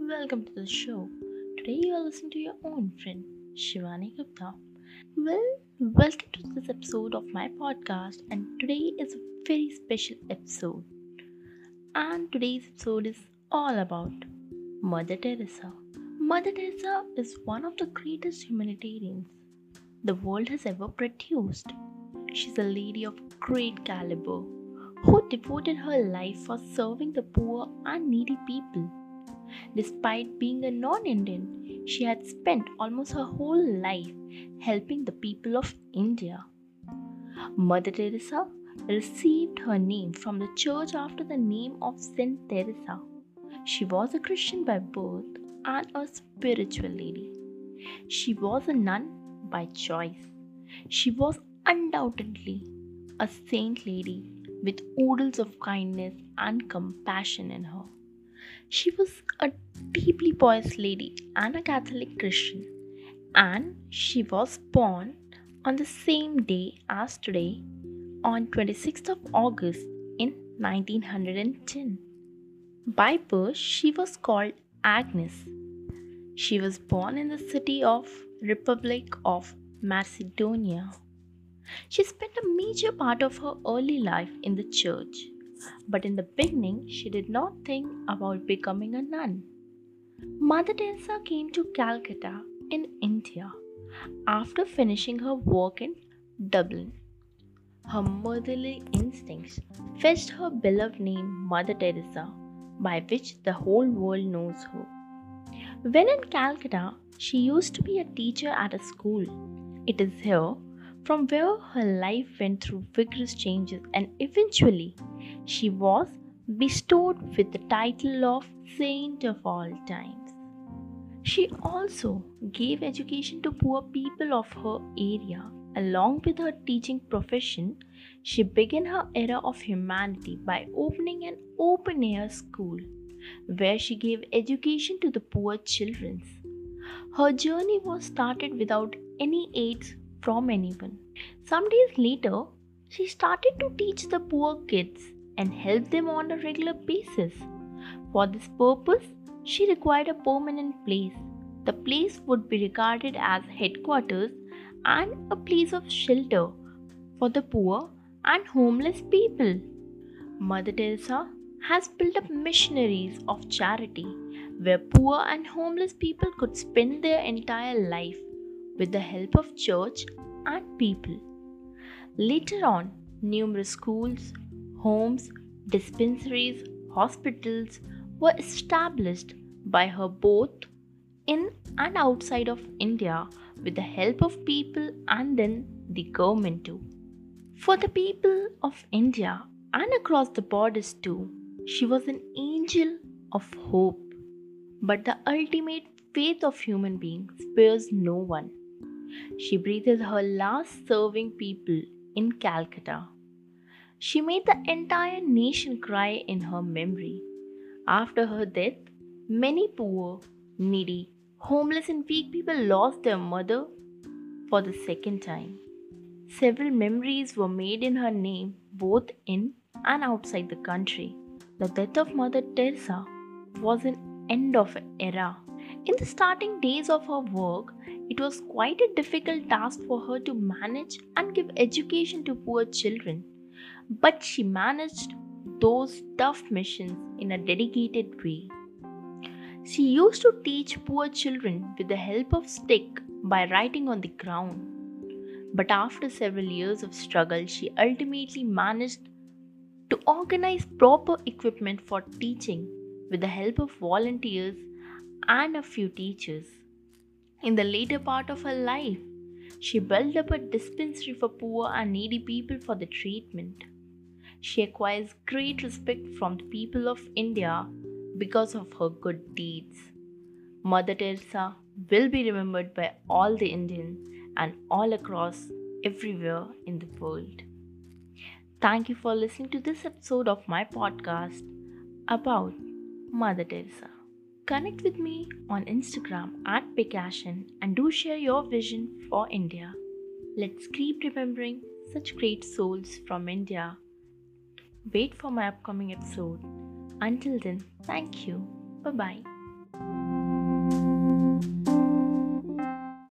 welcome to the show. Today you are listening to your own friend Shivani Gupta. Well, welcome to this episode of my podcast, and today is a very special episode. And today's episode is all about Mother Teresa. Mother Teresa is one of the greatest humanitarians the world has ever produced. She's a lady of great caliber who devoted her life for serving the poor and needy people. Despite being a non Indian, she had spent almost her whole life helping the people of India. Mother Teresa received her name from the church after the name of Saint Teresa. She was a Christian by birth and a spiritual lady. She was a nun by choice. She was undoubtedly a saint lady with oodles of kindness and compassion in her. She was a deeply pious lady and a Catholic Christian, and she was born on the same day as today, on 26th of August in 1910. By birth, she was called Agnes. She was born in the city of Republic of Macedonia. She spent a major part of her early life in the church, but in the beginning she did not think about becoming a nun. Mother Teresa came to Calcutta in India after finishing her work in Dublin. Her motherly instincts fetched her beloved name Mother Teresa, by which the whole world knows her. When in Calcutta, she used to be a teacher at a school. It is here from where her life went through vigorous changes and eventually she was bestowed with the title of Saint of all times. She also gave education to poor people of her area. Along with her teaching profession, she began her era of humanity by opening an open air school where she gave education to the poor children. Her journey was started without any aids from anyone. Some days later, she started to teach the poor kids and help them on a regular basis. For this purpose, she required a permanent place. The place would be regarded as headquarters and a place of shelter for the poor and homeless people. Mother Teresa has built up missionaries of charity where poor and homeless people could spend their entire life with the help of church and people. Later on, numerous schools, homes, dispensaries, hospitals were established by her both in and outside of India with the help of people and then the government too. For the people of India and across the borders too, she was an angel of hope. But the ultimate faith of human beings spares no one. She breathed her last serving people in Calcutta. She made the entire nation cry in her memory. After her death, many poor, needy, homeless, and weak people lost their mother for the second time. Several memories were made in her name both in and outside the country. The death of Mother Teresa was an end of an era. In the starting days of her work, it was quite a difficult task for her to manage and give education to poor children, but she managed those tough missions in a dedicated way. She used to teach poor children with the help of stick by writing on the ground. But after several years of struggle, she ultimately managed to organize proper equipment for teaching with the help of volunteers and a few teachers. In the later part of her life, she built up a dispensary for poor and needy people for the treatment. She acquires great respect from the people of India because of her good deeds. Mother Teresa will be remembered by all the Indians and all across everywhere in the world. Thank you for listening to this episode of my podcast about Mother Teresa. Connect with me on Instagram at Pikashin and do share your vision for India. Let's keep remembering such great souls from India. Wait for my upcoming episode. Until then, thank you. Bye bye.